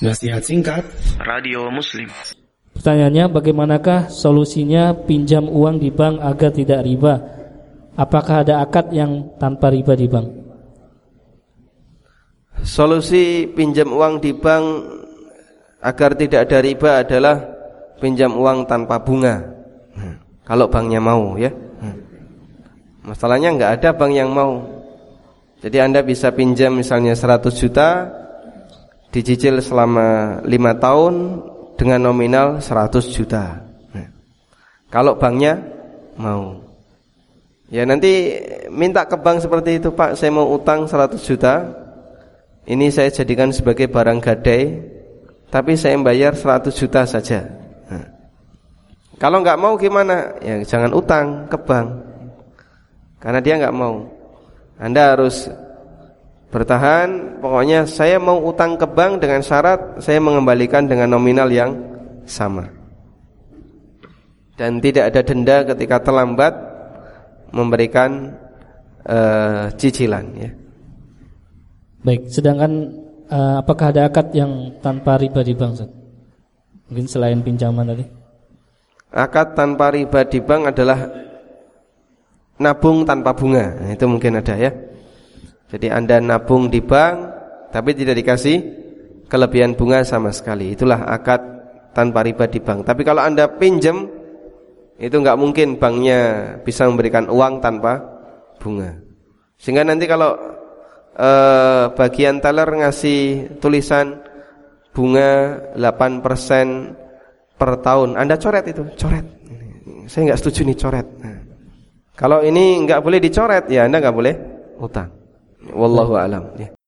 Nasihat singkat Radio Muslim Pertanyaannya bagaimanakah solusinya pinjam uang di bank agar tidak riba? Apakah ada akad yang tanpa riba di bank? Solusi pinjam uang di bank agar tidak ada riba adalah pinjam uang tanpa bunga. Hmm. Kalau banknya mau ya. Hmm. Masalahnya nggak ada bank yang mau. Jadi Anda bisa pinjam misalnya 100 juta dicicil selama lima tahun dengan nominal 100 juta. Kalau banknya mau. Ya nanti minta ke bank seperti itu Pak, saya mau utang 100 juta. Ini saya jadikan sebagai barang gadai, tapi saya membayar 100 juta saja. Nah, kalau nggak mau gimana? Ya jangan utang ke bank, karena dia nggak mau. Anda harus Bertahan, pokoknya saya mau utang ke bank dengan syarat saya mengembalikan dengan nominal yang sama. Dan tidak ada denda ketika terlambat memberikan uh, cicilan ya. Baik, sedangkan uh, apakah ada akad yang tanpa riba di bank? Mungkin selain pinjaman tadi. Akad tanpa riba di bank adalah nabung tanpa bunga. Itu mungkin ada ya. Jadi Anda nabung di bank tapi tidak dikasih kelebihan bunga sama sekali. Itulah akad tanpa riba di bank. Tapi kalau Anda pinjam itu nggak mungkin banknya bisa memberikan uang tanpa bunga. Sehingga nanti kalau eh, bagian teller ngasih tulisan bunga 8% per tahun, Anda coret itu, coret. Saya nggak setuju nih coret. Nah, kalau ini nggak boleh dicoret ya Anda nggak boleh utang. والله أعلم.